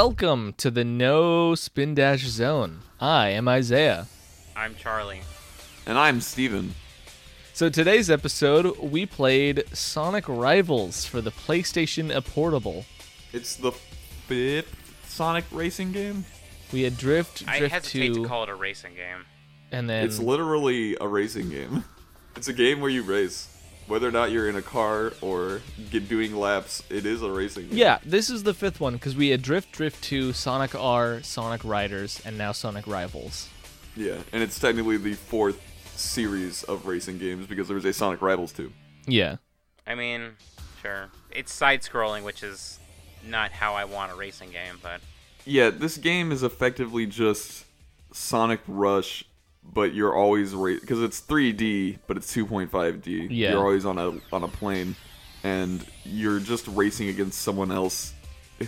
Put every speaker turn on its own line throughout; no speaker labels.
Welcome to the No Spin Dash Zone. I am Isaiah.
I'm Charlie.
And I'm Steven.
So today's episode, we played Sonic Rivals for the PlayStation Portable.
It's the fifth Sonic racing game.
We had Drift,
I hesitate
2,
to call it a racing game.
and then
It's literally a racing game. It's a game where you race. Whether or not you're in a car or get doing laps, it is a racing game.
yeah, this is the fifth one because we had Drift, Drift 2, Sonic R, Sonic Riders, and now Sonic Rivals.
Yeah, and it's technically the fourth series of racing games because there was a Sonic Rivals 2.
Yeah,
I mean, sure. It's side scrolling, which is not how I want a racing game, but
Yeah, this game is effectively just Sonic Rush, but you're always because it's 3D, but it's 2.5D.
Yeah.
you're always on a on a plane, and you're just racing against someone else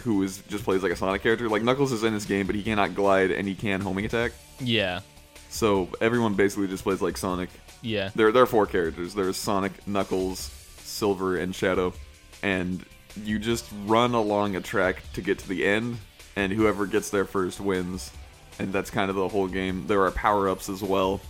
who is just plays like a Sonic character. Like Knuckles is in this game, but he cannot glide and he can homing attack.
yeah,
So everyone basically just plays like Sonic.
yeah,
There, there are four characters. There's Sonic, Knuckles, Silver, and Shadow, and you just run along a track to get to the end, and whoever gets there first wins. And that's kind of the whole game. There are power ups as well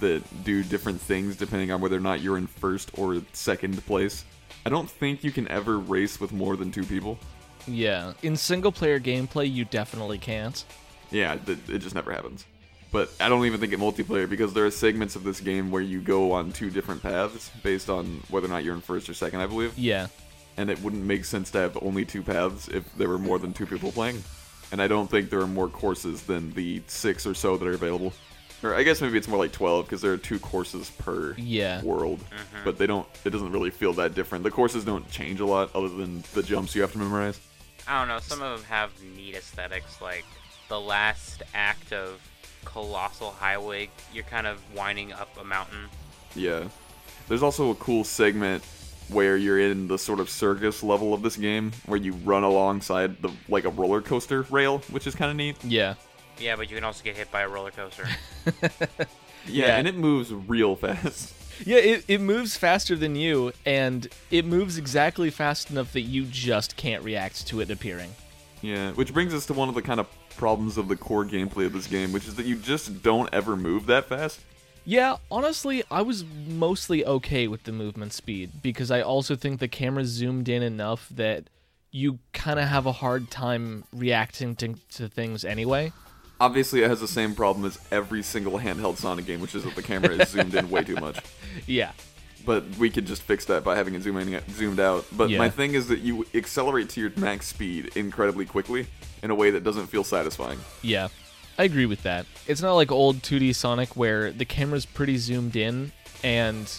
that do different things depending on whether or not you're in first or second place. I don't think you can ever race with more than two people.
yeah. In single player gameplay, you definitely can't.
Yeah, th- it just never happens. But I don't even think it multiplayer because there are segments of this game where you go on two different paths based on whether or not you're in first or second, I believe.
Yeah,
and it wouldn't make sense to have only two paths if there were more than two people playing. And I don't think there are more courses than the six or so that are available. Or I guess maybe it's more like 12 because there are two courses per
Yeah.
world. Mm-hmm. But they don't, it doesn't really feel that different. The courses don't change a lot other than the jumps you have to memorize.
I don't know. Some of them have neat aesthetics, like the last act of Colossal Highway. You're kind of winding up a mountain.
Yeah. There's also a cool segment where you're in the sort of circus level of this game where you run alongside the like a roller coaster rail, which is kind of neat.
yeah,
Yeah, but you can also get hit by a roller coaster.
Yeah,
Yeah.
and it moves real fast.
Yeah, it, it moves faster than you, and it moves exactly fast enough that you just can't react to it appearing.
Yeah, which brings us to one of the kind of problems of the core gameplay of this game, which is that you just don't ever move that fast.
Yeah, honestly, I was mostly okay with the movement speed because I also think the camera zoomed in enough that you kind of have a hard time reacting to, to things anyway.
Obviously, it has the same problem as every single handheld Sonic game, which is that the camera is zoomed in way too much.
Yeah,
But we could just fix that by having it zooming zoomed out. But
Yeah.
my thing is that you accelerate to your max speed incredibly quickly in a way that doesn't feel satisfying.
yeah, I agree with that. It's not like old 2D Sonic where the camera's pretty zoomed in and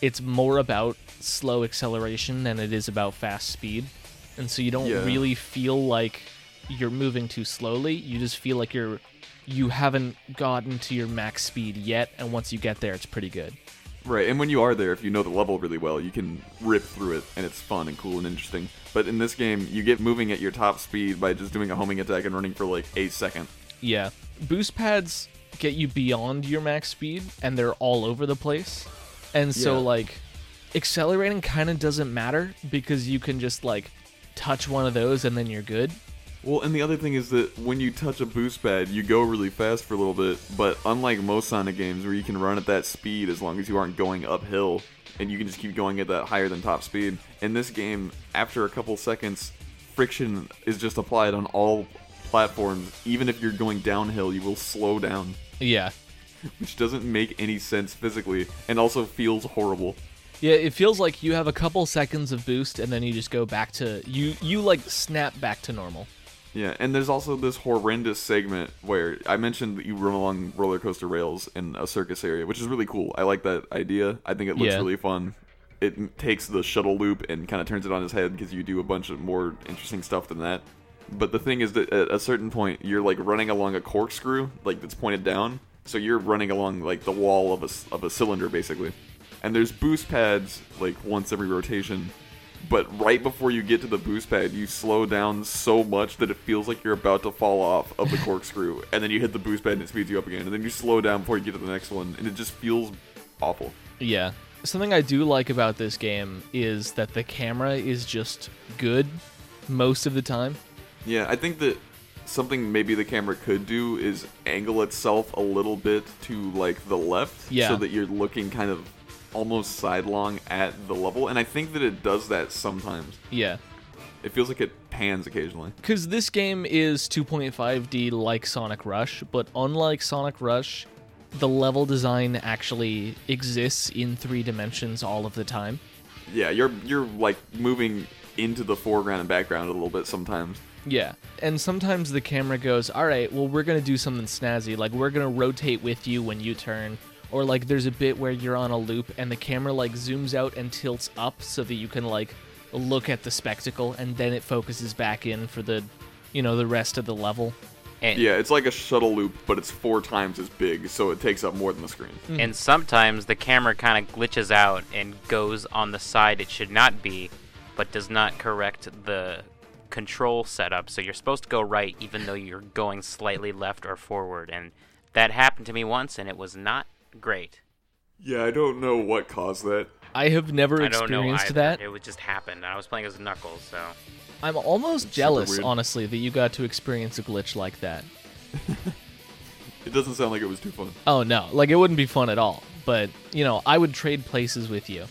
it's more about slow acceleration than it is about fast speed. And so you don't
Yeah.
really feel like you're moving too slowly. You just feel like you're you haven't gotten to your max speed yet and once you get there it's pretty good.
Right, and when you are there, if you know the level really well, you can rip through it, and it's fun and cool and interesting. But in this game, you get moving at your top speed by just doing a homing attack and running for like a second.
Yeah. Boost pads get you beyond your max speed and they're all over the place. And so
Yeah.
like accelerating kind of doesn't matter because you can just like touch one of those and then you're good.
Well, and the other thing is that when you touch a boost pad, you go really fast for a little bit. But unlike most Sonic games where you can run at that speed as long as you aren't going uphill, and you can just keep going at that higher than top speed, in this game, after a couple seconds, friction is just applied on all platforms. Even if you're going downhill, you will slow down,
Yeah.
which doesn't make any sense physically, and also feels horrible.
Yeah, it feels like you have a couple seconds of boost and then you just go back to you you like snap back to normal.
Yeah, and there's also this horrendous segment where I mentioned that you run along roller coaster rails in a circus area, which is really cool. I like that idea. I think it looks
Yeah.
really fun. It takes the shuttle loop and kind of turns it on its head because you do a bunch of more interesting stuff than that. But the thing is that at a certain point, you're like running along a corkscrew, like that's pointed down. So you're running along like the wall of a of a cylinder basically, and there's boost pads like once every rotation. But right before you get to the boost pad, you slow down so much that it feels like you're about to fall off of the corkscrew, and then you hit the boost pad and it speeds you up again, and then you slow down before you get to the next one, and it just feels awful.
Yeah. Something I do like about this game is that the camera is just good most of the time.
Yeah, I think that something maybe the camera could do is angle itself a little bit to like the left,
Yeah.
so that you're looking kind of almost sidelong at the level. And I think that it does that sometimes.
Yeah.
It feels like it pans occasionally.
Because this game is 2.5D like Sonic Rush, but unlike Sonic Rush, the level design actually exists in three dimensions all of the time.
Yeah, you're you're like moving into the foreground and background a little bit sometimes.
Yeah. And sometimes the camera goes, all right, well, we're going to do something snazzy. Like, we're going to rotate with you when you turn. Or, like, there's a bit where you're on a loop and the camera, like, zooms out and tilts up so that you can, like, look at the spectacle and then it focuses back in for the, you know, the rest of the level.
And,
Yeah, it's like a shuttle loop, but it's four times as big, so it takes up more than the screen. Mm-hmm.
and sometimes the camera kind of glitches out and goes on the side it should not be, but does not correct the control setup. So you're supposed to go right even though you're going slightly left or forward. And that happened to me once, and it was not great.
Yeah, I don't know what caused that.
I have never
I don't know
experienced that.
It would just happen. I was playing as Knuckles, so
I'm almost
super
jealous, honestly, that you got to experience a glitch like that.
It doesn't sound like it was too fun.
Oh, no. Like, it wouldn't be fun at all. But, you know, I would trade places with you.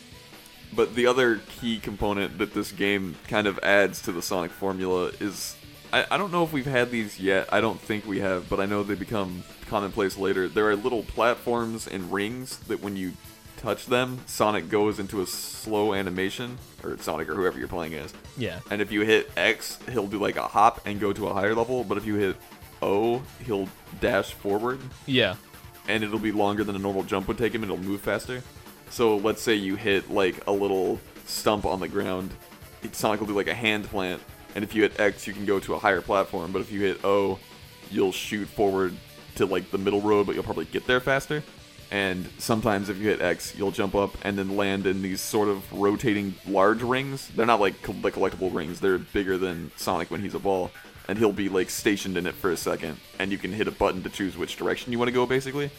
But the other key component that this game kind of adds to the Sonic formula is I, I don't know if we've had these yet. I don't think we have, but I know they become commonplace later. There are little platforms and rings that when you touch them, Sonic goes into a slow animation, or Sonic or whoever you're playing as.
Yeah.
And if you hit X, he'll do like a hop and go to a higher level, but if you hit O, he'll dash forward
Yeah.
and it'll be longer than a normal jump would take him, and it'll move faster. So let's say you hit like a little stump on the ground, Sonic will do like a hand plant, and if you hit X, you can go to a higher platform. But if you hit O, you'll shoot forward to like the middle road, but you'll probably get there faster. And sometimes if you hit X, you'll jump up and then land in these sort of rotating large rings. They're not like the collectible rings; they're bigger than Sonic when he's a ball. And he'll be like stationed in it for a second, and you can hit a button to choose which direction you want to go, basically.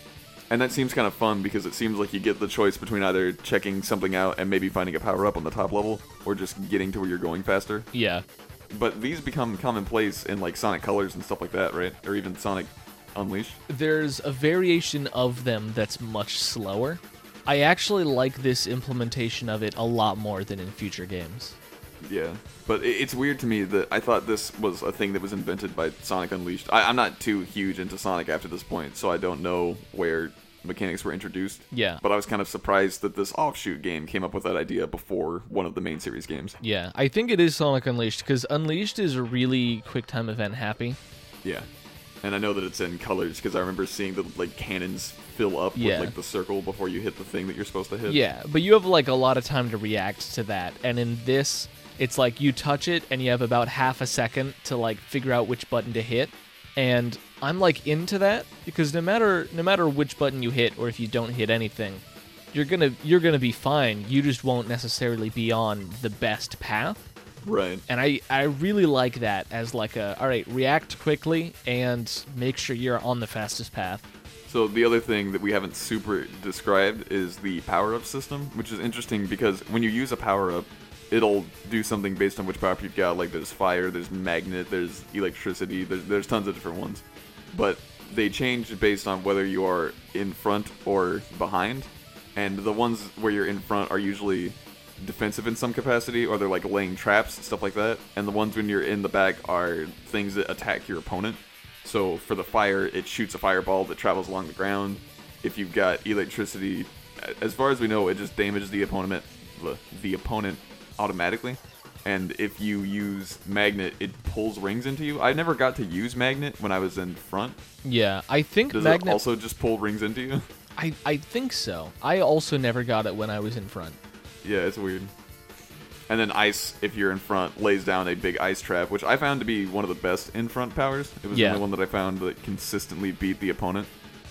And that seems kind of fun because it seems like you get the choice between either checking something out and maybe finding a power up on the top level, or just getting to where you're going faster.
Yeah.
But these become commonplace in like Sonic Colors and stuff like that, right? Or even Sonic Unleashed.
There's a variation of them that's much slower. I actually like this implementation of it a lot more than in future games.
Yeah, but it's weird to me that I thought this was a thing that was invented by Sonic Unleashed. I, I'm not too huge into Sonic after this point, so I don't know where mechanics were introduced.
Yeah.
But I was kind of surprised that this offshoot game came up with that idea before one of the main series games.
Yeah, I think it is Sonic Unleashed because Unleashed is a really quick time event happy.
Yeah. And I know that it's in colors because I remember seeing the like cannons fill up
Yeah.
with like the circle before you hit the thing that you're supposed to hit.
Yeah, but you have like a lot of time to react to that. And in this, it's like you touch it and you have about half a second to like figure out which button to hit. And I'm like into that because no matter no matter which button you hit or if you don't hit anything, you're to you're to be fine. You just won't necessarily be on the best path.
Right.
And I I really like that as like a all right, react quickly and make sure you're on the fastest path.
So the other thing that we haven't super described is the power up system, which is interesting because when you use a power up, it'll do something based on which power you've got. Like there's fire, there's magnet, there's electricity, there's, there's tons of different ones. But they change based on whether you are in front or behind. And the ones where you're in front are usually defensive in some capacity, or they're like laying traps, stuff like that. And the ones when you're in the back are things that attack your opponent. So for the fire, it shoots a fireball that travels along the ground. If you've got electricity, as far as we know, it just damages the opponent, the, the opponent automatically. And if you use magnet, it pulls rings into you. I never got to use magnet when I was in front.
Yeah, I think
Does
magnet
it also just pull rings into you?
I, I think so. I also never got it when I was in front.
yeah, it's weird. And then ice, if you're in front, lays down a big ice trap, which I found to be one of the best in front powers. It was
Yeah.
the only one that I found that consistently beat the opponent.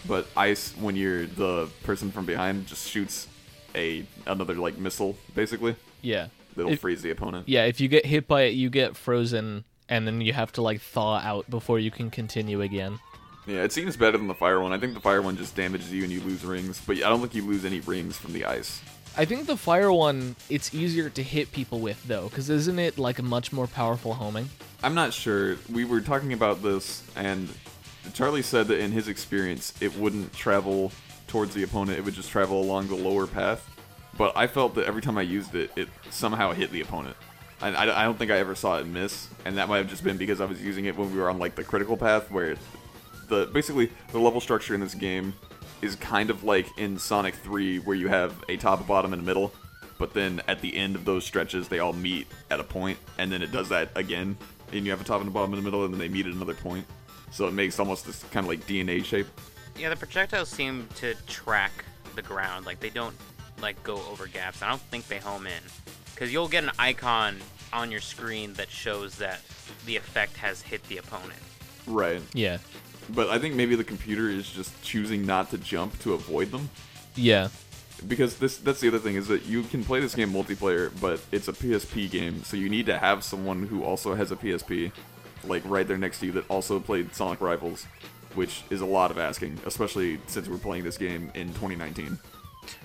But ice, when you're the person from behind, just shoots a another like missile, basically.
Yeah.
That'll
If-
freeze the opponent.
Yeah, if you get hit by it, you get frozen, and then you have to like thaw out before you can continue again.
Yeah, it seems better than the fire one. I think the fire one just damages you and you lose rings, but I don't think you lose any rings from the ice.
I think the fire one it's easier to hit people with though, because isn't it like a much more powerful homing?
I'm not sure. We were talking about this, and Charlie said that in his experience, it wouldn't travel towards the opponent; it would just travel along the lower path. But I felt that every time I used it, it somehow hit the opponent. I, I, I don't think I ever saw it miss, and that might have just been because I was using it when we were on like the critical path, where the basically the level structure in this game is kind of like in Sonic 3, where you have a top, a bottom, and a middle. But then at the end of those stretches, they all meet at a point, and then it does that again, and you have a top and a bottom and a middle, and then they meet at another point. So it makes almost this kind of like DNA shape.
Yeah, the projectiles seem to track the ground. Like they don't like go over gaps. I don't think they home in, because you'll get an icon on your screen that shows that the effect has hit the opponent.
Right.
Yeah.
But I think maybe the computer is just choosing not to jump to avoid them.
Yeah.
Because this that's the other thing is that you can play this game multiplayer, but it's a PSP game, so you need to have someone who also has a PSP like right there next to you that also played Sonic Rivals, which is a lot of asking, especially since we're playing this game in 2019.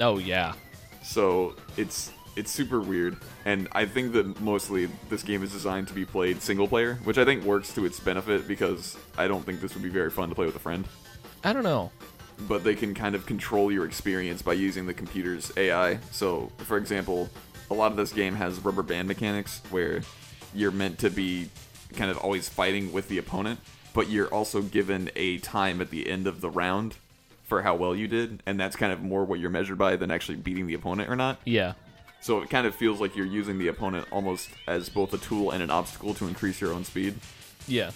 Oh yeah.
So it's it's super weird, and I think that mostly this game is designed to be played single player, which I think works to its benefit because I don't think this would be very fun to play with a friend.
I don't know.
But they can kind of control your experience by using the computer's AI. So, for example, a lot of this game has rubber band mechanics where you're meant to be kind of always fighting with the opponent, but you're also given a time at the end of the round for how well you did, and that's kind of more what you're measured by than actually beating the opponent or not.
Yeah.
So it kind of feels like you're using the opponent almost as both a tool and an obstacle to increase your own speed.
Yeah.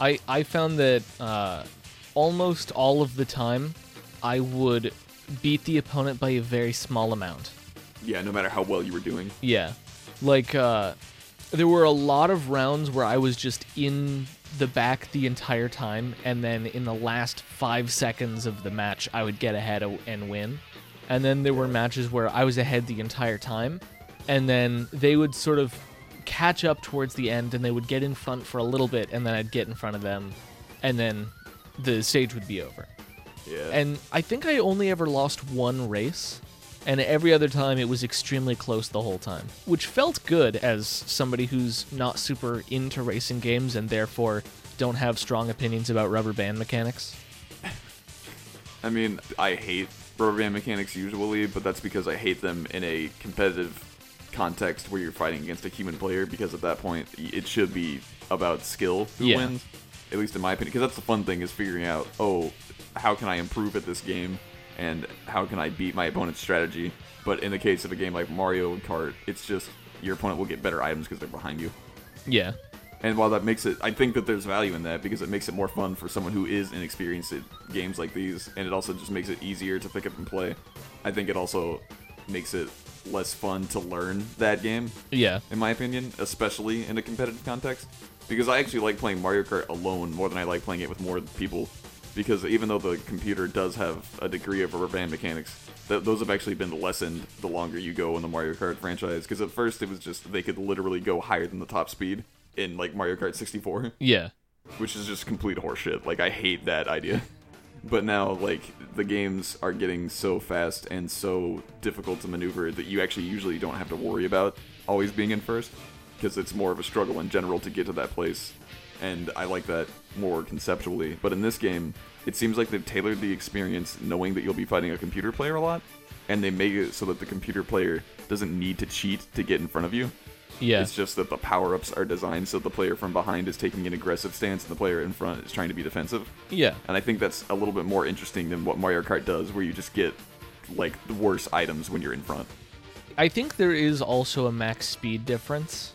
I I found that uh, almost all of the time I would beat the opponent by a very small amount.
Yeah, no matter how well you were doing.
Yeah. Like uh there were a lot of rounds where I was just in the back the entire time and then in the last 5 seconds of the match I would get ahead and win. And then there were matches where I was ahead the entire time and then they would sort of catch up towards the end and they would get in front for a little bit and then I'd get in front of them and then the stage would be over.
Yeah.
And I think I only ever lost one race, and every other time it was extremely close the whole time, which felt good as somebody who's not super into racing games and therefore don't have strong opinions about rubber band mechanics.
I mean, I hate band mechanics usually, but that's because I hate them in a competitive context where you're fighting against a human player. Because at that point, it should be about skill who
Yeah.
wins. At least in my opinion, because that's the fun thing is figuring out, oh, how can I improve at this game, and how can I beat my opponent's strategy. But in the case of a game like Mario Kart, it's just your opponent will get better items because they're behind you.
Yeah.
And while that makes it, I think that there's value in that because it makes it more fun for someone who is inexperienced at games like these, and it also just makes it easier to pick up and play. I think it also makes it less fun to learn that game,
Yeah.
in my opinion, especially in a competitive context. Because I actually like playing Mario Kart alone more than I like playing it with more people. Because even though the computer does have a degree of rubber band mechanics, th- those have actually been lessened the longer you go in the Mario Kart franchise. Because at first it was just they could literally go higher than the top speed in like Mario Kart 64
Yeah.
which is just complete horseshit. Like I hate that idea. But now, like the games are getting so fast and so difficult to maneuver that you actually usually don't have to worry about always being in first, because it's more of a struggle in general to get to that place. And I like that more conceptually. But in this game, it seems like they've tailored the experience knowing that you'll be fighting a computer player a lot, and they make it so that the computer player doesn't need to cheat to get in front of you.
Yeah.
It's just that the power ups are designed so the player from behind is taking an aggressive stance and the player in front is trying to be defensive.
Yeah.
And I think that's a little bit more interesting than what Mario Kart does, where you just get like the worst items when you're in front.
I think there is also a max speed difference,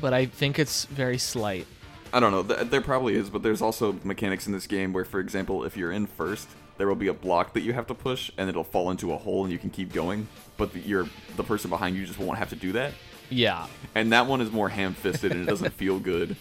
but I think it's very slight.
I don't know, there probably is, but there's also mechanics in this game where, for example, if you're in first, there will be a block that you have to push, and it'll fall into a hole, and you can keep going. But the, you're, the person behind you just won't have to do that.
Yeah.
And that one is more ham-fisted, and it doesn't feel good.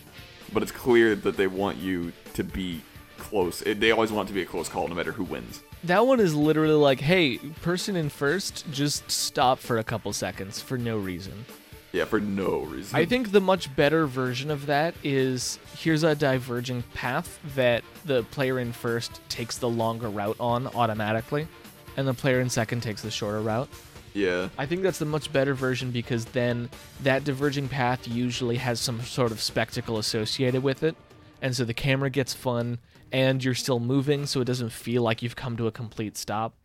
But it's clear that they want you to be close. It, they always want to be a close call, no matter who wins.
That one is literally like, hey, person in first, just stop for a couple seconds for no reason.
Yeah, for no reason.
I think the much better version of that is here's a diverging path that the player in first takes the longer route on automatically, and the player in second takes the shorter route.
Yeah.
I think that's the much better version because then that diverging path usually has some sort of spectacle associated with it. And so the camera gets fun and you're still moving so it doesn't feel like you've come to a complete stop.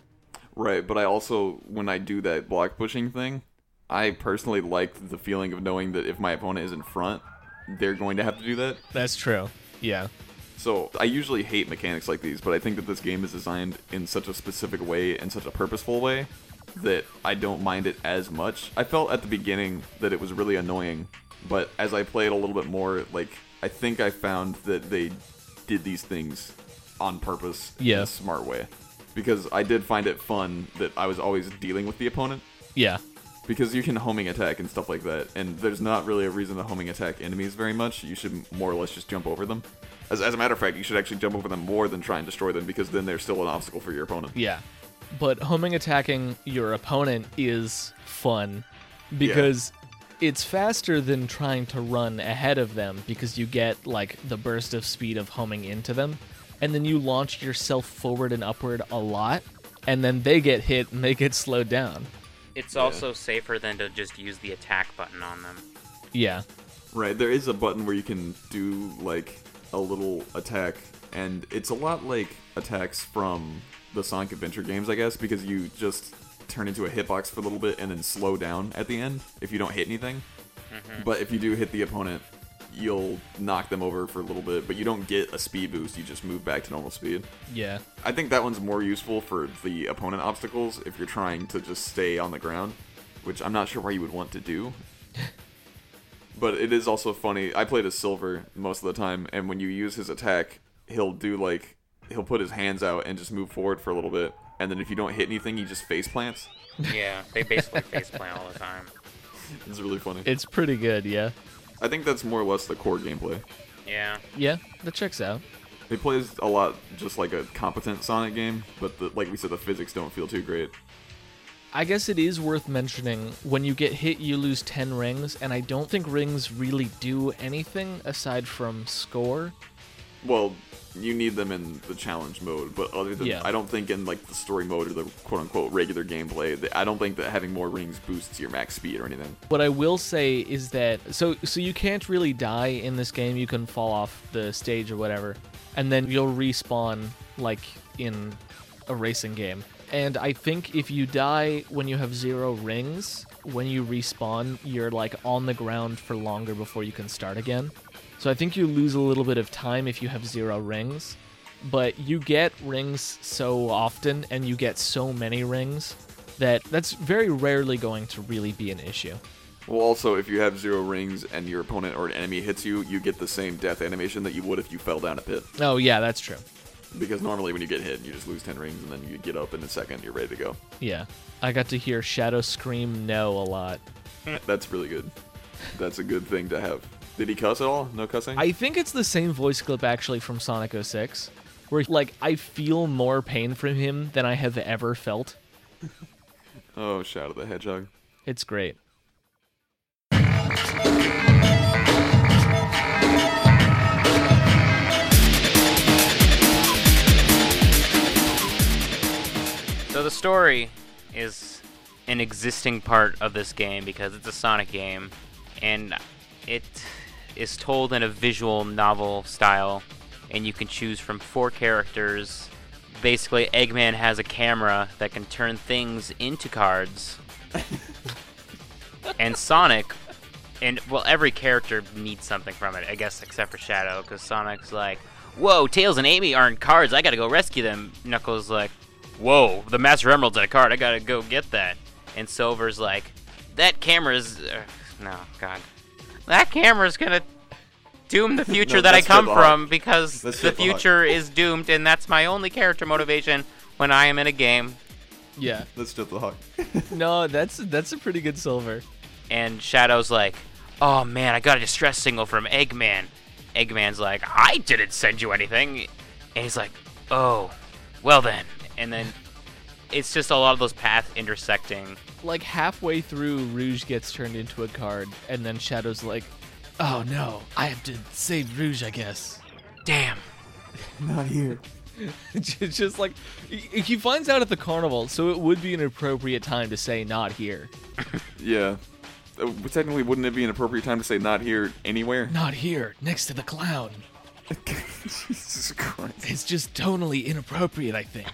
Right, but I also when I do that block pushing thing, I personally like the feeling of knowing that if my opponent is in front, they're going to have to do that.
That's true. Yeah.
So I usually hate mechanics like these, but I think that this game is designed in such a specific way and such a purposeful way that I don't mind it as much. I felt at the beginning that it was really annoying, but as I played a little bit more, like I think I found that they did these things on purpose in
Yeah.
a smart way. Because I did find it fun that I was always dealing with the opponent.
Yeah.
Because you can homing attack and stuff like that, and there's not really a reason to homing attack enemies very much. You should more or less just jump over them. As, as a matter of fact, you should actually jump over them more than try and destroy them, because then they're still an obstacle for your opponent.
Yeah. But homing attacking your opponent is fun because it's faster than trying to run ahead of them because you get like the burst of speed of homing into them and then you launch yourself forward and upward a lot and then they get hit and they get slowed down.
It's also safer than to just use the attack button on them.
Yeah.
Right, there is a button where you can do like a little attack, and it's a lot like attacks from the Sonic Adventure games, I guess, because you just turn into a hitbox for a little bit and then slow down at the end if you don't hit anything. Mm-hmm. But if you do hit the opponent, you'll knock them over for a little bit, but you don't get a speed boost, you just move back to normal speed.
Yeah.
I think that one's more useful for the opponent obstacles if you're trying to just stay on the ground, which I'm not sure why you would want to do. but it is also funny. I played as Silver most of the time, and when you use his attack, he'll do like he'll put his hands out and just move forward for a little bit, and then if you don't hit anything, he just face plants.
Yeah, they basically faceplant all the time.
It's really funny.
It's pretty good, yeah.
I think that's more or less the core gameplay.
Yeah.
Yeah, that checks out.
It plays a lot just like a competent Sonic game, but the, like we said, the physics don't feel too great.
I guess it is worth mentioning when you get hit, you lose 10 rings, and I don't think rings really do anything aside from score.
Well, you need them in the challenge mode, but other than
Yeah.
I don't think in like the story mode or the quote unquote regular gameplay, I don't think that having more rings boosts your max speed or anything.
What I will say is that so so you can't really die in this game. You can fall off the stage or whatever, and then you'll respawn like in a racing game. And I think if you die when you have zero rings, when you respawn, you're like on the ground for longer before you can start again. So I think you lose a little bit of time if you have zero rings. But you get rings so often and you get so many rings that that's very rarely going to really be an issue.
Well, also if you have zero rings and your opponent or an enemy hits you, you get the same death animation that you would if you fell down a pit.
Oh yeah, that's true.
Because normally when you get hit, you just lose ten rings and then you get up in a second, you're ready to go.
Yeah. I got to hear Shadow scream no a lot.
That's really good. That's a good thing to have. Did he cuss at all? No cussing.
I think it's the same voice clip actually from Sonic 06 where like I feel more pain from him than I have ever felt.
Oh, shout Shadow the Hedgehog.
It's great.
So the story is an existing part of this game because it's a Sonic game, and it is told in a visual novel style, and you can choose from four characters. Basically, Eggman has a camera that can turn things into cards, and Sonic, and well, every character needs something from it, I guess, except for Shadow, because Sonic's like, "Whoa, Tails and Amy aren't cards. I gotta go rescue them." Knuckles like, whoa, the Master Emerald's in a card. I gotta go get that. And Silver's like, that camera's. Uh, no, God. That camera's gonna doom the future
No,
that I come
Flip the Hawk.
from because
That's
the
Flip Hawk.
future is doomed, and that's my only character motivation when I am in a game.
Yeah.
Let's just the hawk.
No, that's that's a pretty good silver.
And Shadow's like, oh man, I got a distress signal from Eggman. Eggman's like, I didn't send you anything. And he's like, oh, well then. And then it's just a lot of those paths intersecting.
Like halfway through Rouge gets turned into a card and then Shadow's like, "Oh no, I have to save Rouge, I guess."
Damn.
Not here.
It's just like he he finds out at the carnival, so it would be an appropriate time to say not here.
Yeah. Uh, technically, wouldn't it be an appropriate time to say not here anywhere?
Not here, next to the clown.
Jesus Christ.
It's just totally inappropriate, I think.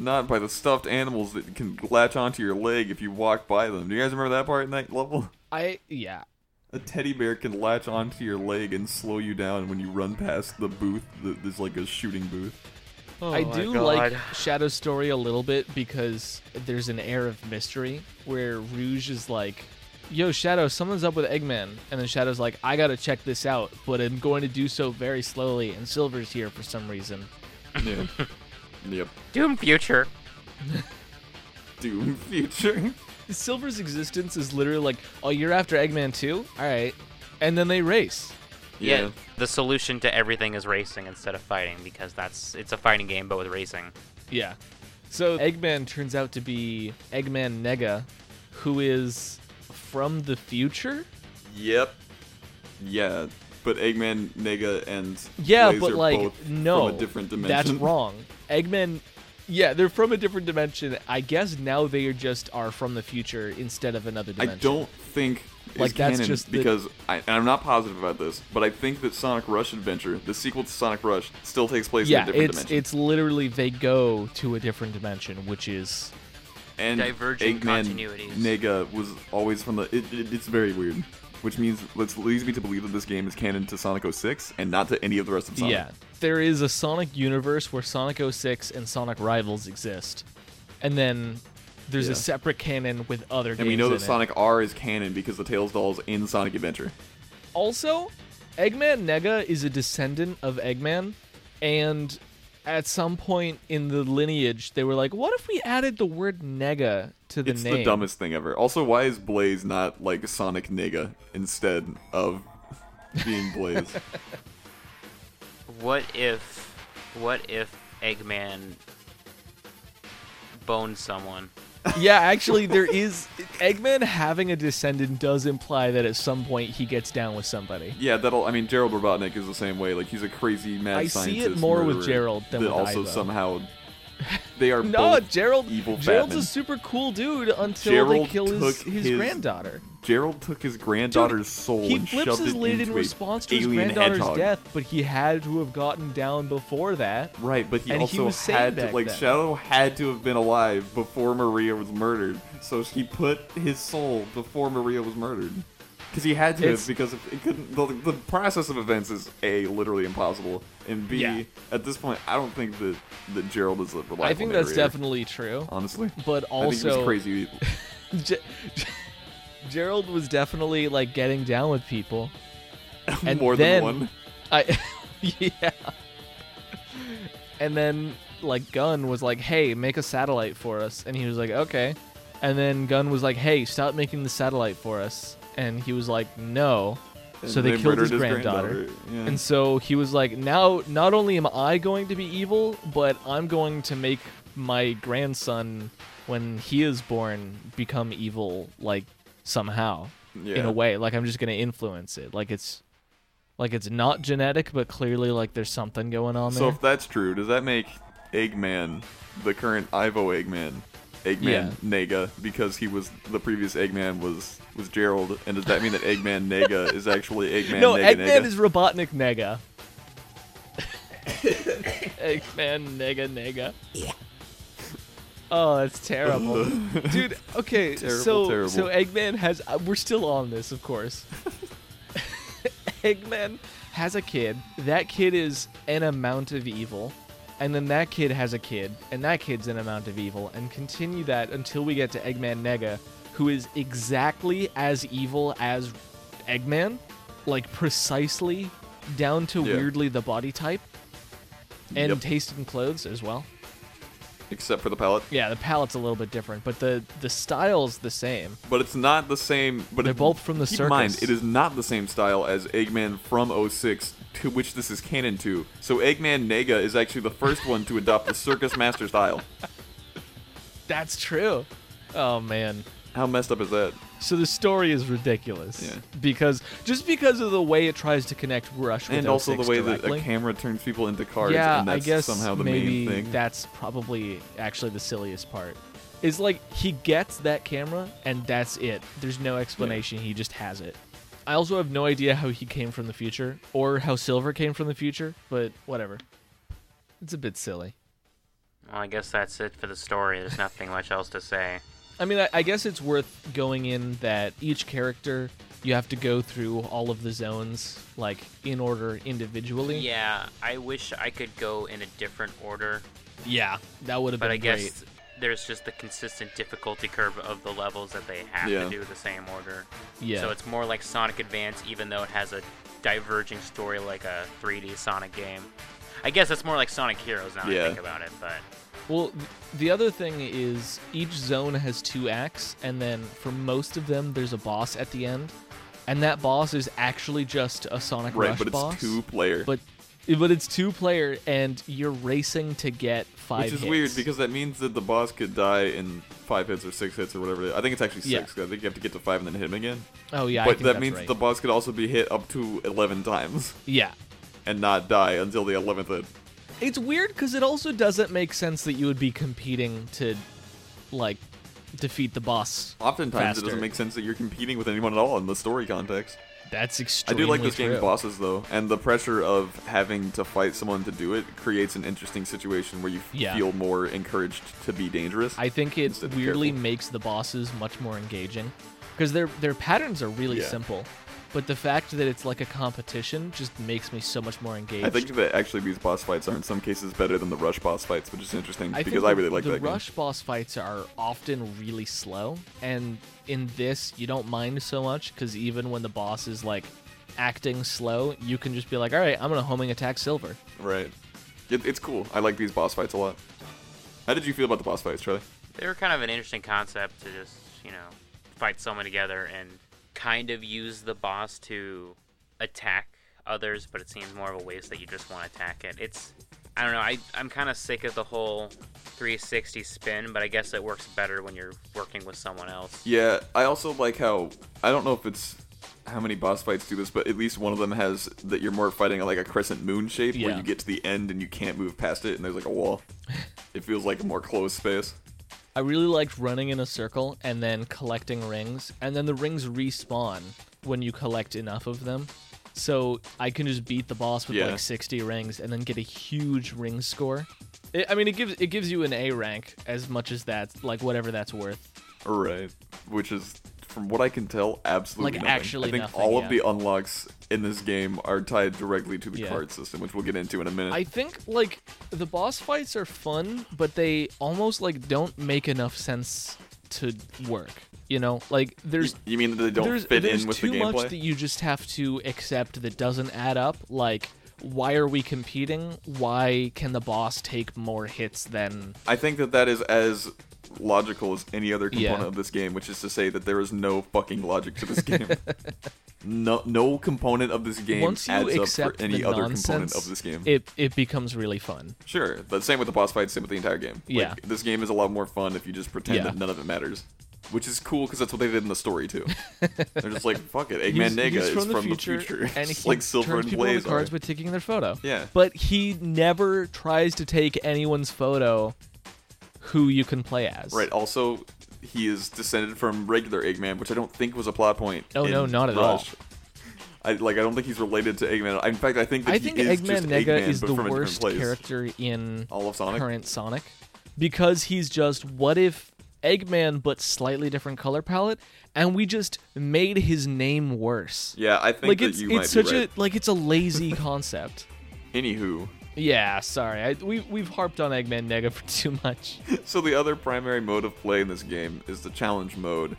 Not by the stuffed animals that can latch onto your leg if you walk by them. Do you guys remember that part in that level?
I yeah.
A teddy bear can latch onto your leg and slow you down when you run past the booth. that- There's like a shooting booth.
Oh
I
do
God.
like Shadow's story a little bit because there's an air of mystery where Rouge is like, "Yo, Shadow, someone's up with Eggman," and then Shadow's like, "I gotta check this out, but I'm going to do so very slowly." And Silver's here for some reason.
Yeah. yep.
Doom Future.
Doom future.
Silver's existence is literally like, "Oh, you're after Eggman too? All right," and then they race.
Yeah.
The solution to everything is racing instead of fighting because that's it's a fighting game but with racing.
Yeah. So Eggman turns out to be Eggman Nega, who is from the future.
Yep. Yeah. But Eggman, Nega, and
Yeah,
Blaze
but like
both
no,
from a different dimension.
That's wrong. Eggman, yeah, they're from a different dimension. I guess now they are just are from the future instead of another dimension.
I don't think
Like, that's
canon
just the-
because I, and I'm not positive about this, but I think that Sonic Rush Adventure, the sequel to Sonic Rush, still takes place
Yeah,
in a different
it's
dimension.
it's literally they go to a different dimension, which is
and
Diverging
Eggman
continuities.
Nega was always from the. It, it, it's very weird, which means let's leads me to believe that this game is canon to Sonic 06 and not to any of the rest of Sonic.
yeah. There is a Sonic universe where Sonic 06 and Sonic Rivals exist, and then there's
Yeah.
a separate canon with other games.
And we know that
it.
Sonic R is canon because the Tails doll is in Sonic Adventure.
Also, Eggman Nega is a descendant of Eggman, and at some point in the lineage, they were like, "What if we added the word Nega to the
it's
name?"
It's the dumbest thing ever. Also, why is Blaze not like Sonic Nega instead of being Blaze?
What if what if Eggman boned someone?
Yeah, actually, there is Eggman having a descendant does imply that at some point he gets down with somebody.
yeah, that'll. I mean, Gerald Robotnik is the same way. Like he's a crazy mad
I
scientist.
see it more with Gerald than with
also
Ivo.
somehow they are
No, Gerald.
evil
Gerald's a super cool dude until
Gerald
they kill his, his
his-
granddaughter.
Gerald took his granddaughter's soul
He
and
flips
shoved
his
it
lid
into
in
a
response to his
alien
granddaughter's
hedgehog.
death, but he had to have gotten down before that.
Right, but he
And he
also
was sane
had to
back
like
then.
Shadow had to have been alive before Maria was murdered. So he put his soul before Maria was murdered. Because he had to
It's-
have, because if it couldn't. The, the process of events is a literally impossible, and b
Yeah.
at this point I don't think that that Gerald is a reliable.
I think that's
narrator,
definitely true.
honestly.
But
I think he was
also,
crazy.
Gerald was definitely like getting down with people. And
more
then-
than one.
I yeah. And then like GUN was like, "Hey, make a satellite for us," and he was like, "Okay." And then GUN was like, "Hey, stop making the satellite for us," and he was like, "No." so
And
they, killed
murdered
his granddaughter.
granddaughter, yeah.
And so he was like, now not only am I going to be evil, but I'm going to make my grandson, when he is born, become evil, like somehow, in a way. Like I'm just gonna influence it. Like it's, like it's not genetic, but clearly like there's something going on
So
there.
So if that's true, does that make Eggman the current Ivo Eggman? Eggman
Yeah.
Nega because he was the previous Eggman was was Gerald, and does that mean that Eggman Nega is actually Eggman
no,
Nega
Eggman
Nega?
is Robotnik Nega. Eggman Nega Nega. Oh, that's terrible, dude. Okay,
Terrible,
so
terrible.
so Eggman has. Uh, we're still on this, of course. Eggman has a kid. That kid is an amount of evil, and then that kid has a kid, and that kid's an amount of evil, and continue that until we get to Eggman Nega, who is exactly as evil as Eggman, like precisely down to
Yeah.
weirdly the body type, and
Yep.
taste and clothes as well.
Except for the palette,
Yeah, the palette's a little bit different, but the the style's the same.
but it's not the same. But
They're
it-
both from the
keep in mind,
circus.
it is not the same style as Eggman from 06, to which this is canon to. So Eggman Nega is actually the first one to adopt the circus master style.
That's true. Oh man.
How messed up is that?
So the story is ridiculous.
Yeah.
Because just because of the way it tries to connect Rush with
and also the
06
way
directly.
that a camera turns people into cars.
yeah,
and that's
I guess
somehow the
maybe
main thing.
that's probably actually the silliest part. Is like he gets that camera and that's it. There's no explanation. He just has it. I also have no idea how he came from the future or how Silver came from the future, but whatever. It's a bit silly.
Well, I guess that's it for the story. There's nothing much else to say.
I mean, I, I guess it's worth going in that each character you have to go through all of the zones like in order individually.
Yeah, I wish I could go in a different order,
Yeah, that would have been.
but
been
I guess there's just the consistent difficulty curve of the levels that they have
Yeah.
to do the same order.
Yeah.
So it's more like Sonic Advance, even though it has a diverging story like a 3D Sonic game. I guess it's more like Sonic Heroes now
Yeah.
I think about it, but
Well, the other thing is each zone has two acts, and then for most of them, there's a boss at the end, and that boss is actually just a Sonic
right,
Rush
but it's two player.
But eh, but it's two player, and you're racing to get five.
Which is
hits.
weird because that means that the boss could die in five hits or six hits or whatever. it is. I think it's actually six.
Yeah.
six. 'cause I think you have to get to five and then hit him again.
oh yeah, I
but
think
that
that's
means
right.
the boss could also be hit up to eleven times
yeah.
and not die until the eleventh hit.
It's weird because it also doesn't make sense that you would be competing to, like, defeat the boss.
Oftentimes, it doesn't make sense that you're competing with anyone at all in the story context.
That's extremely.
I do like this game's bosses though, and the pressure of having to fight someone to do it creates an interesting situation where you f-
Yeah.
feel more encouraged to be dangerous.
I think it weirdly makes the bosses much more engaging because their their patterns are really
Yeah.
simple, but the fact that it's like a competition just makes me so much more engaged.
I think that actually these boss fights are in some cases better than the rush boss fights, which is interesting
I
because I really like
the
that The
rush boss fights are often really slow, and in this you don't mind so much because even when the boss is like acting slow, you can just be like, all right, I'm gonna homing attack Silver.
Right. It, it's cool. I like these boss fights a lot. How did you feel about the boss fights, Charlie?
they were kind of an interesting concept to just, you know, fight someone together and kind of use the boss to attack others, but it seems more of a waste that you just want to attack it. It's I don't know, I I'm kind of sick of the whole 360 spin, but I guess it works better when you're working with someone else.
Yeah, I also like how I don't know if it's how many boss fights do this, but at least one of them has that you're more fighting like a crescent moon shape where you get to the end and you can't move past it and there's like a wall. it feels like a more closed space.
I really liked running in a circle and then collecting rings, and then the rings respawn when you collect enough of them. So I can just beat the boss with
Yeah.
like 60 rings and then get a huge ring score. It, I mean, it gives it gives you an A rank as much as that, like whatever that's worth.
Right. Which is from what I can tell, absolutely
Like,
nothing.
actually
I think
nothing,
all
yeah.
of the unlocks in this game are tied directly to the
Yeah.
card system, which we'll get into in a minute.
I think like the boss fights are fun, but they almost like don't make enough sense to work. You know, like there's
you mean that they don't
there's,
fit
there's
in with
too
the
much that you just have to accept that doesn't add up. Like, why are we competing? Why can the boss take more hits than?
I think that that is as logical as any other component
Yeah.
of this game, which is to say that there is no fucking logic to this game. no, no component of this game
Once you
adds up for any other
nonsense,
component of this game.
it it becomes really fun.
sure, but same with the boss fights, same with the entire game. Like,
Yeah.
this game is a lot more fun if you just pretend
Yeah.
that none of it matters. Which is cool because that's what they did in the story too. They're just like, fuck it, Eggman
He's,
Nega
he's
is
from the
from
future,
the future.
and he
like Silver
turns
and
people
Blaze
cards
are.
by taking their photo.
Yeah.
But he never tries to take anyone's photo who you can play as.
Right. Also, he is descended from regular Eggman, which I don't think was a plot point.
Oh, no, not at
Rush. I like. I don't think he's related to Eggman. In fact, I think that
I
he
think
is
Eggman Nega
Eggman,
is the
from a different
worst character in
All of Sonic.
current Sonic because he's just what if Eggman but slightly different color palette and we just made his name worse.
Yeah, I think
Like
that
it's
you might
it's such
right.
a like it's a lazy concept.
Anywho,
Yeah, sorry. I, we we've harped on Eggman Nega for too much.
so the other primary mode of play in this game is the challenge mode,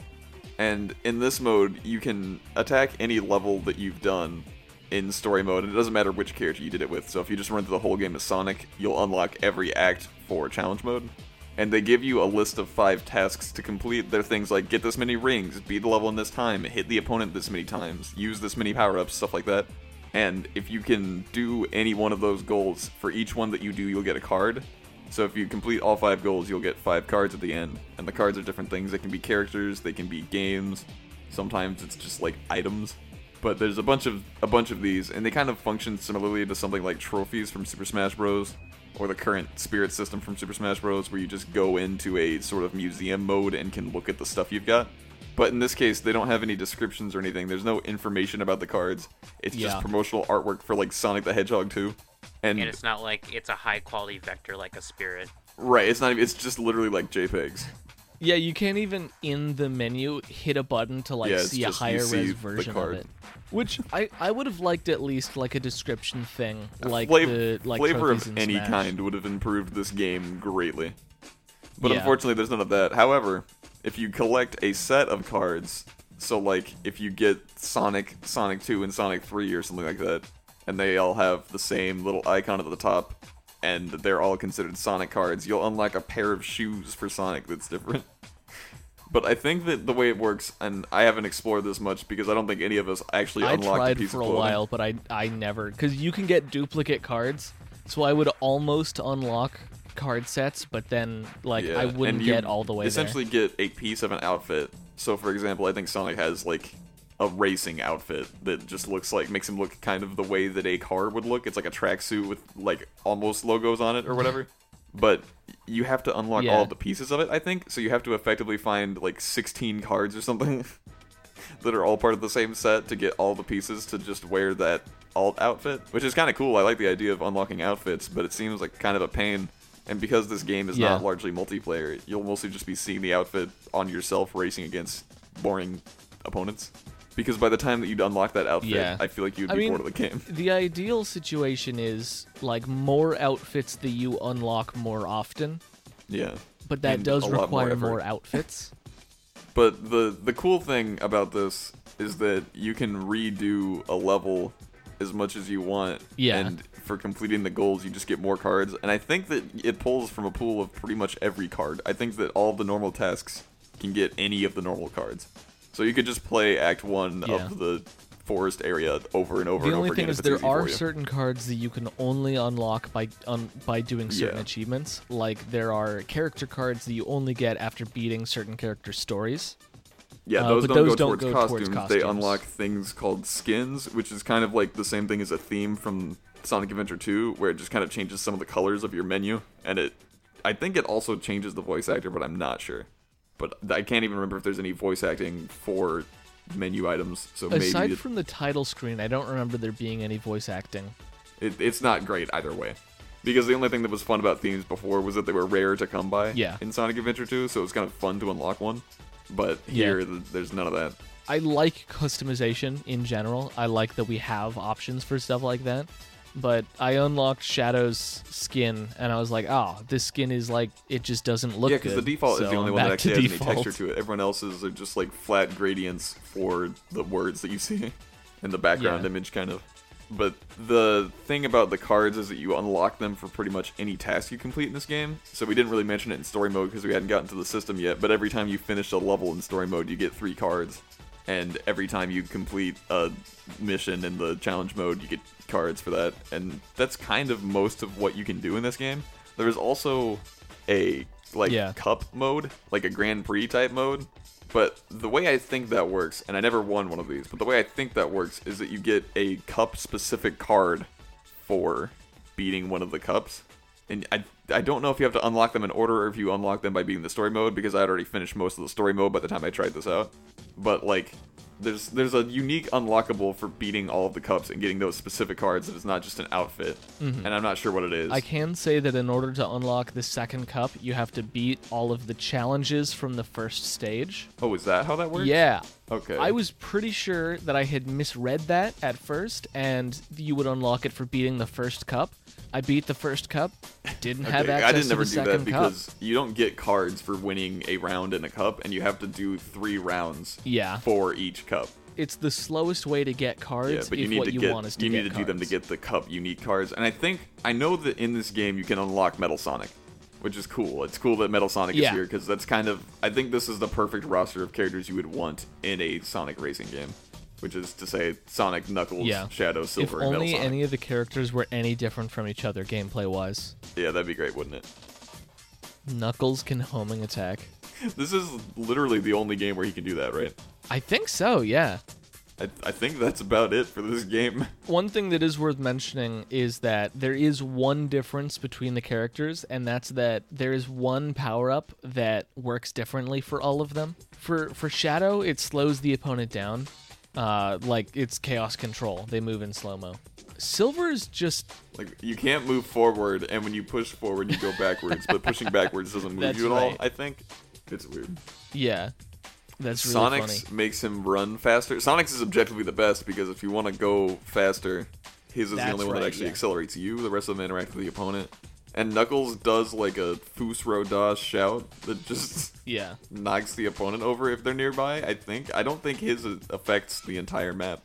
and in this mode you can attack any level that you've done in story mode, and it doesn't matter which character you did it with. So if you just run through the whole game as Sonic, you'll unlock every act for challenge mode. And they give you a list of five tasks to complete. They're things like get this many rings, beat the level in this time, hit the opponent this many times, use this many power ups, stuff like that. And if you can do any one of those goals, for each one that you do, you'll get a card. So if you complete all five goals, you'll get five cards at the end. And the cards are different things. They can be characters, they can be games, Sometimes it's just like items. But there's a bunch of a bunch of these, and they kind of function similarly to something like trophies from Super Smash Bros. or the current Spirit system from Super Smash Bros. where you just go into a sort of museum mode and can look at the stuff you've got. But in this case, they don't have any descriptions or anything. There's no information about the cards. It's
Yeah.
just promotional artwork for like Sonic the Hedgehog 2. And,
And it's not like it's a high quality vector like a spirit.
right, it's not even it's just literally like JPEGs.
Yeah, you can't even in the menu hit a button to like
Yeah,
see a
just you
higher
see
res
the
version of it. Which I, I would have liked at least like a description thing, like
Flav-
the like
flavor of any
Smash.
kind would have improved this game greatly. But
Yeah.
unfortunately, there's none of that. However, if you collect a set of cards, so like if you get Sonic, Sonic 2, and Sonic 3 or something like that, and they all have the same little icon at the top, and they're all considered Sonic cards, you'll unlock a pair of shoes for Sonic that's different. But I think that the way it works, and I haven't explored this much because I don't think any of us actually
I
unlocked a piece
for
of
a
clothing.
while, but I I never because you can get duplicate cards, so I would almost unlock card sets, but then like I wouldn't get all the way
Essentially, get a piece of an outfit. So, for example, I think Sonic has like a racing outfit that just looks like makes him look kind of the way that a car would look. It's like a tracksuit with like almost logos on it or whatever. but you have to unlock
Yeah.
all the pieces of it. I think so. You have to effectively find like 16 cards or something that are all part of the same set to get all the pieces to just wear that alt outfit, which is kind of cool. I like the idea of unlocking outfits, but it seems like kind of a pain. And because this game is
Yeah.
not largely multiplayer, you'll mostly just be seeing the outfit on yourself racing against boring opponents. Because by the time that you'd unlock that outfit,
Yeah.
I feel like you'd
I
be
mean,
bored of the game.
The ideal situation is like more outfits that you unlock more often,
Yeah.
but that
And
does
a lot more
require more outfits.
But the the cool thing about this is that you can redo a level as much as you want.
Yeah.
And for completing the goals, you just get more cards. And I think that it pulls from a pool of pretty much every card. I think that all the normal tasks can get any of the normal cards. So you could just play Act One
Yeah.
of the forest area over and over
the
and
only
over
thing
again.
is there are certain cards that you can only unlock by un, by doing certain
Yeah.
achievements. Like there are character cards that you only get after beating certain character stories.
Yeah,
Uh,
those
but
don't
those
go
don't
towards,
go
costumes.
towards
They unlock things called skins, which is kind of like the same thing as a theme from Sonic Adventure 2, where it just kind of changes some of the colors of your menu, and it, I think it also changes the voice actor, but I'm not sure. But I can't even remember if there's any voice acting for menu items. So
Aside
maybe it,
from the title screen, I don't remember there being any voice acting.
it, it's not great either way. Because the only thing that was fun about themes before was that they were rare to come by
Yeah.
in Sonic Adventure 2, so it was kind of fun to unlock one. But here, th there's none of that.
I like customization in general. I like that we have options for stuff like that. But I unlocked Shadow's skin, and I was like, "Oh, this skin is like it just doesn't look
yeah,
good."
because the default
so
is the only one that actually has
default.
any texture to it. Everyone else's are just like flat gradients for the words that you see in the background
Yeah.
image, kind of. But the thing about the cards is that you unlock them for pretty much any task you complete in this game. So we didn't really mention it in story mode because we hadn't gotten to the system yet. But every time you finish a level in story mode, you get three cards. And every time you complete a mission in the challenge mode, you get cards for that. And that's kind of most of what you can do in this game. There is also a like
Yeah.
cup mode, like a Grand Prix type mode. But the way I think that works, and I never won one of these, but the way I think that works is that you get a cup specific card for beating one of the cups. And I, I don't know if you have to unlock them in order or if you unlock them by beating the story mode because I had already finished most of the story mode by the time I tried this out. But like there's there's a unique unlockable for beating all of the cups and getting those specific cards that is not just an outfit. And I'm not sure what it is.
Mm-hmm. I can say that in order to unlock the second cup, you have to beat all of the challenges from the first stage.
oh, is that how that works?
Yeah.
Okay.
I was pretty sure that I had misread that at first, and you would unlock it for beating the first cup. I beat the first cup, didn't have access
I didn't
to
never
the
do that
cup.
because you don't get cards for winning a round in a cup, and you have to do three rounds
Yeah.
for each cup.
It's the slowest way to get cards
Yeah, but you
if
need
what
to
you
get
want is to
you need to do them to get the cup unique cards. And I think I know that in this game you can unlock Metal Sonic, which is cool. It's cool that Metal Sonic is here because that's kind of I think this is the perfect roster of characters you would want in a Sonic racing game, which is to say Sonic, Knuckles,
Yeah.
Shadow,
If
Silver, and Metal
only
Sonic.
any of the characters were any different from each other gameplay wise.
Yeah, that'd be great, wouldn't it?
Knuckles can homing attack.
this is literally the only game where he can do that, right?
I think so, yeah.
I, I think that's about it for this game.
One thing that is worth mentioning is that there is one difference between the characters, and that's that there is one power up that works differently for all of them. For for Shadow, it slows the opponent down, uh, like it's chaos control. They move in slow mo. Silver is just
Like you can't move forward, and when you push forward, you go backwards. but pushing backwards doesn't move
That's
you at all. I think it's weird.
yeah. That's really
Sonic's
funny.
makes him run faster. Sonic's is objectively the best because if you want to go faster, his is the
That's
only one that actually
yeah.
accelerates you. The rest of them interact with the opponent. And Knuckles does like a Fus Ro Dah shout that just
Yeah.
knocks the opponent over if they're nearby. I think. I don't think his uh, affects the entire map.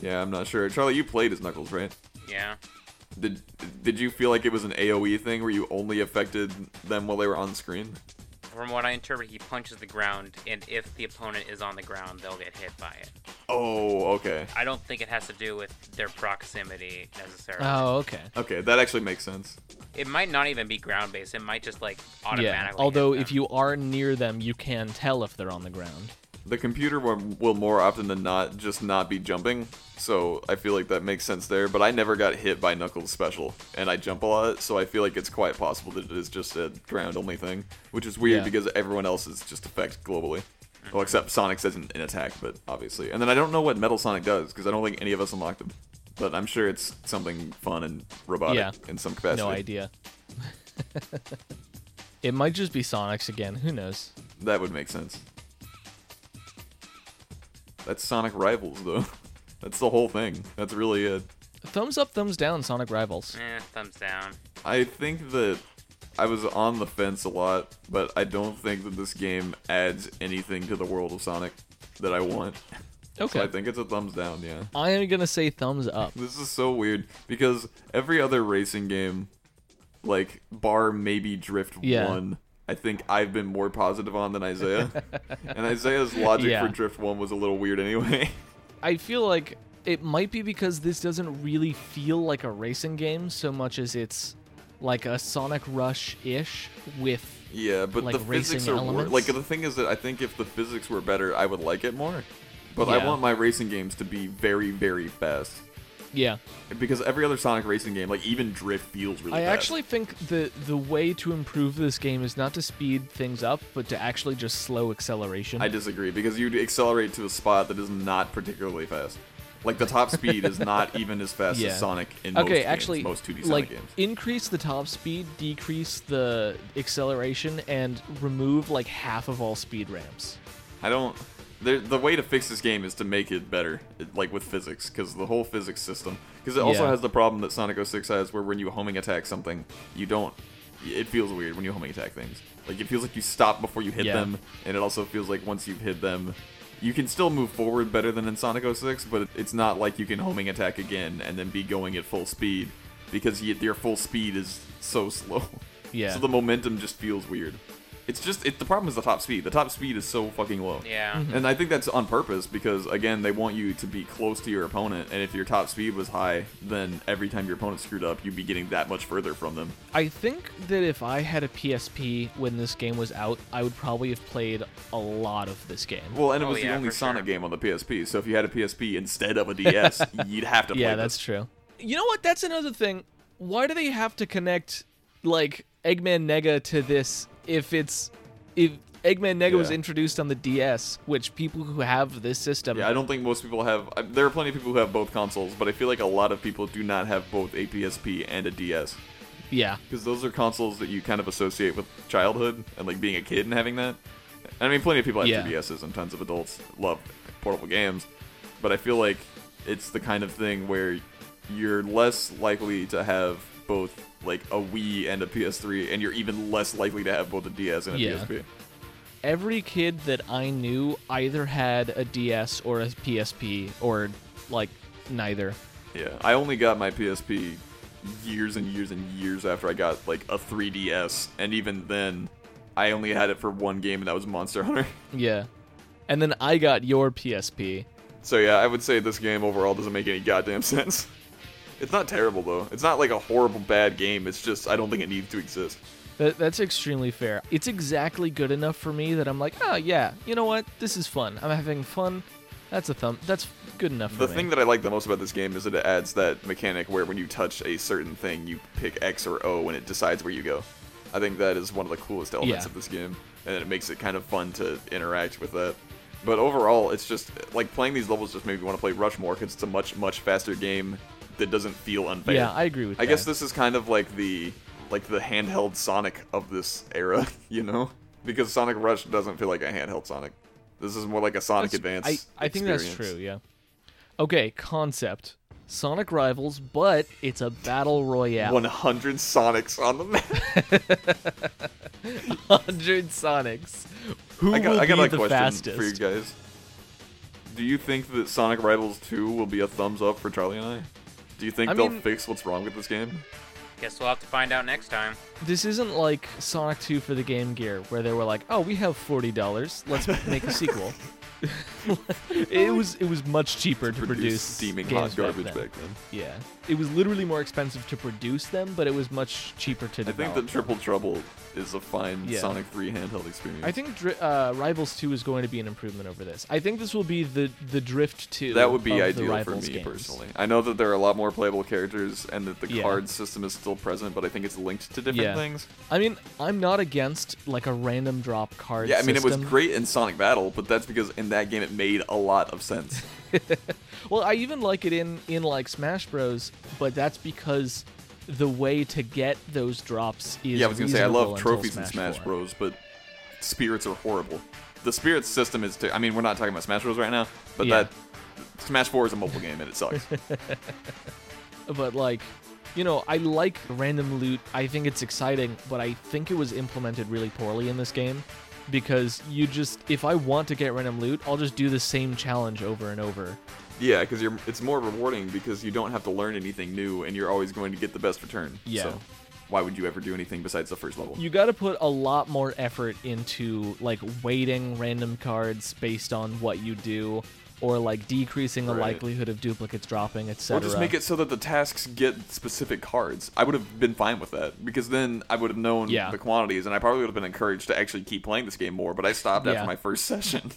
Yeah, I'm not sure. Charlie, you played as Knuckles, right?
Yeah.
Did Did you feel like it was an AOE thing where you only affected them while they were on screen?
From what I interpret, he punches the ground, and if the opponent is on the ground, they'll get hit by it.
Oh, okay.
I don't think it has to do with their proximity necessarily.
Oh, okay.
Okay, that actually makes sense.
It might not even be ground based. It might just like automatically.
Yeah.
automatically.
Although
hit
if you are near them, you can tell if they're on the ground.
The computer will, will more often than not just not be jumping, so I feel like that makes sense there. But I never got hit by Knuckles special, and I jump a lot, so I feel like it's quite possible that it is just a ground only thing, which is weird
Yeah.
because everyone else is just effect globally. Well, except Sonic's isn't an attack, but obviously. And then I don't know what Metal Sonic does because I don't think any of us unlocked him. But I'm sure it's something fun and robotic
Yeah.
in some capacity.
No idea. it might just be Sonic's again. Who knows?
That would make sense. That's Sonic Rivals, though. That's the whole thing. That's really it.
Thumbs up, thumbs down, Sonic Rivals.
Eh, thumbs down.
I think that I was on the fence a lot, but I don't think that this game adds anything to the world of Sonic that I want.
Okay.
So I think it's a thumbs down, yeah.
I am gonna say thumbs up.
This is so weird because every other racing game, like bar maybe Drift
Yeah.
1, I think I've been more positive on than Isaiah. and Isaiah's logic
Yeah.
for Drift 1 was a little weird anyway.
I feel like it might be because this doesn't really feel like a racing game so much as it's like a Sonic Rush ish with
Yeah, but
Like
the physics
racing
are wor- like the thing is that I think if the physics were better, I would like it more. But I want my racing games to be very, very fast
yeah.
because every other Sonic racing game, like even Drift, feels really.
I
fast.
actually think the the way to improve this game is not to speed things up, but to actually just slow acceleration.
I disagree because you accelerate to a spot that is not particularly fast. Like the top speed is not even as fast
Yeah.
as Sonic in most
okay,
games,
actually,
most 2D Sonic
like
games.
increase the top speed, decrease the acceleration, and remove like half of all speed ramps.
I don't. The, the way to fix this game is to make it better, like with physics, because the whole physics system. Because it also
Yeah.
has the problem that Sonic 06 has, where when you homing attack something, you don't. It feels weird when you homing attack things. Like it feels like you stop before you hit
Yeah.
them, and it also feels like once you've hit them, you can still move forward better than in Sonic 06, but it's not like you can homing attack again and then be going at full speed, because your full speed is so slow.
Yeah.
So the momentum just feels weird. It's just it, the problem is the top speed. The top speed is so fucking low.
Yeah.
Mm-hmm.
And I think that's on purpose because again, they want you to be close to your opponent, and if your top speed was high, then every time your opponent screwed up, you'd be getting that much further from them.
I think that if I had a PSP when this game was out, I would probably have played a lot of this game.
Well, and it
Oh,
was the
yeah,
only Sonic
sure.
game on the PSP, so if you had a PSP instead of a DS, you'd have to play
yeah,
this.
that's true. You know what? That's another thing. Why do they have to connect like Eggman Nega to this if it's if Eggman Nega was introduced on the DS, which people who have this system
Yeah, I don't think most people have. I- There are plenty of people who have both consoles, but I feel like a lot of people do not have both a PSP and a DS.
yeah.
because those are consoles that you kind of associate with childhood and like being a kid and having that. I mean, plenty of people have
Yeah.
3DSs and tons of adults love portable games, but I feel like it's the kind of thing where you're less likely to have both like a Wii and a PS3, and you're even less likely to have both a DS and a
Yeah.
PSP.
Every kid that I knew either had a DS or a PSP or like neither.
Yeah, I only got my PSP years and years and years after I got like a 3DS, and even then, I only had it for one game, and that was Monster Hunter.
Yeah. And then I got your PSP.
So yeah, I would say this game overall doesn't make any goddamn sense. It's not terrible though. It's not like a horrible bad game. It's just I don't think it needs to exist.
That, that's extremely fair. It's exactly good enough for me that I'm like, oh yeah, you know what? This is fun. I'm having fun. That's a thumb. That's good enough for me.
The
me.
thing that I like the most about this game is that it adds that mechanic where when you touch a certain thing, you pick X or O and it decides where you go. I think that is one of the coolest elements
Yeah.
of this game, and it makes it kind of fun to interact with that. But overall, it's just like playing these levels just made me want to play Rush more because it's a much much faster game that doesn't feel unfair.
yeah, I agree with
I
that.
guess this is kind of like the like the handheld Sonic of this era, you know? Because Sonic Rush doesn't feel like a handheld Sonic. This is more like a Sonic
That's-
Advance.
I, I think that's true. Yeah. Okay, concept. Sonic Rivals, but it's a battle royale.
100 Sonics on the map.
hundred Sonics. Who
I got,
will
I got
be
a
the
question
fastest?
for you guys. Do you think that Sonic Rivals 2 will be a thumbs up for Charlie and I? Do you think
I
they'll
mean-
fix what's wrong with this game?
Guess we'll have to find out next time.
This isn't like Sonic 2 for the Game Gear, where they were like, "Oh, we have forty dollars. Let's make a sequel." it was it was much cheaper to produce,
steaming
games
hot garbage
back, then.
back then.
Yeah, it was literally more expensive to produce them, but it was much cheaper to do.
I think the Triple Trouble is a fine
Yeah.
Sonic 3 handheld experience.
I think Dri- uh, Rivals 2 is going to be an improvement over this. I think this will be the the Drift 2.
that would be ideal for me
games.
personally. I know that there are a lot more playable characters and that the
Yeah.
card system is still present, but I think it's linked to different
Yeah.
things.
I mean, I'm not against like a random drop card.
Yeah, I mean, it was great in Sonic Battle, but that's because in that game it made a lot of sense.
Well, I even like it in in like Smash Bros, but that's because the way to get those drops is
yeah, I was gonna say I love trophies in Smash
4.
Bros, but spirits are horrible. The spirits system is. I mean, we're not talking about Smash Bros right now, but
Yeah.
that Smash 4 is a mobile game and it sucks.
But like, you know, I like random loot. I think it's exciting, but I think it was implemented really poorly in this game because you just if I want to get random loot, I'll just do the same challenge over and over.
yeah, because you're. It's more rewarding because you don't have to learn anything new, and you're always going to get the best return.
Yeah.
So why would you ever do anything besides the first level?
You got to put a lot more effort into like weighting random cards based on what you do or like decreasing the
Right.
likelihood of duplicates dropping, etc.
Or just make it so that the tasks get specific cards. I would have been fine with that because then I would have known
Yeah.
the quantities, and I probably would have been encouraged to actually keep playing this game more. But I stopped
Yeah.
after my first session.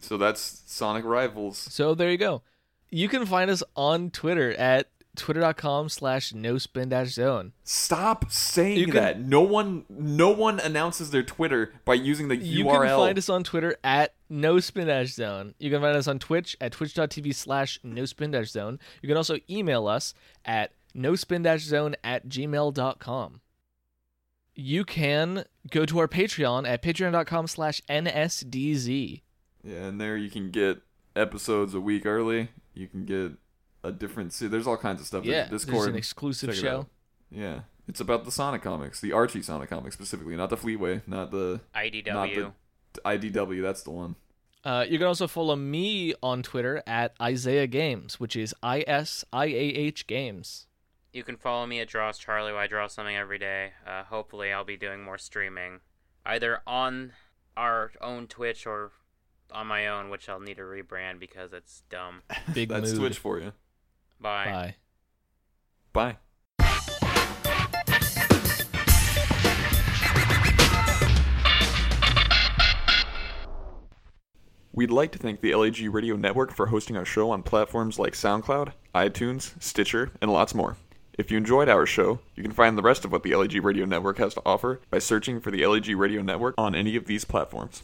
So that's Sonic Rivals.
So there you go. You can find us on Twitter at twitter.com slash no spin dash zone.
Stop saying
can-
that. No one, no one announces their Twitter by using the
You
URL.
can find us on Twitter at no spin dash zone. You can find us on Twitch at twitch.tv slash no spin dash zone. You can also email us at no spin dash zone at gmail.com. You can go to our Patreon at patreon.com slash nsdz.
yeah, and there you can get episodes a week early. You can get a different. See, there's all kinds of stuff.
Yeah,
There's
there's
Discord.
an exclusive
Check it
show.
out. Yeah, it's about the Sonic comics, the Archie Sonic comics specifically, not the Fleetway, not the
IDW.
not the IDW. That's the one.
Uh, you can also follow me on Twitter at Isaiah Games, which is I S I A H Games.
You can follow me at Draws Charlie. Where I draw something every day. Uh, hopefully, I'll be doing more streaming, either on our own Twitch or on my own, which I'll need to rebrand because it's dumb.
Big
That's
mood.
Twitch for you.
Bye.
Bye.
Bye. We'd like to thank the LAG Radio Network for hosting our show on platforms like SoundCloud, iTunes, Stitcher, and lots more. If you enjoyed our show, you can find the rest of what the LAG Radio Network has to offer by searching for the LAG Radio Network on any of these platforms.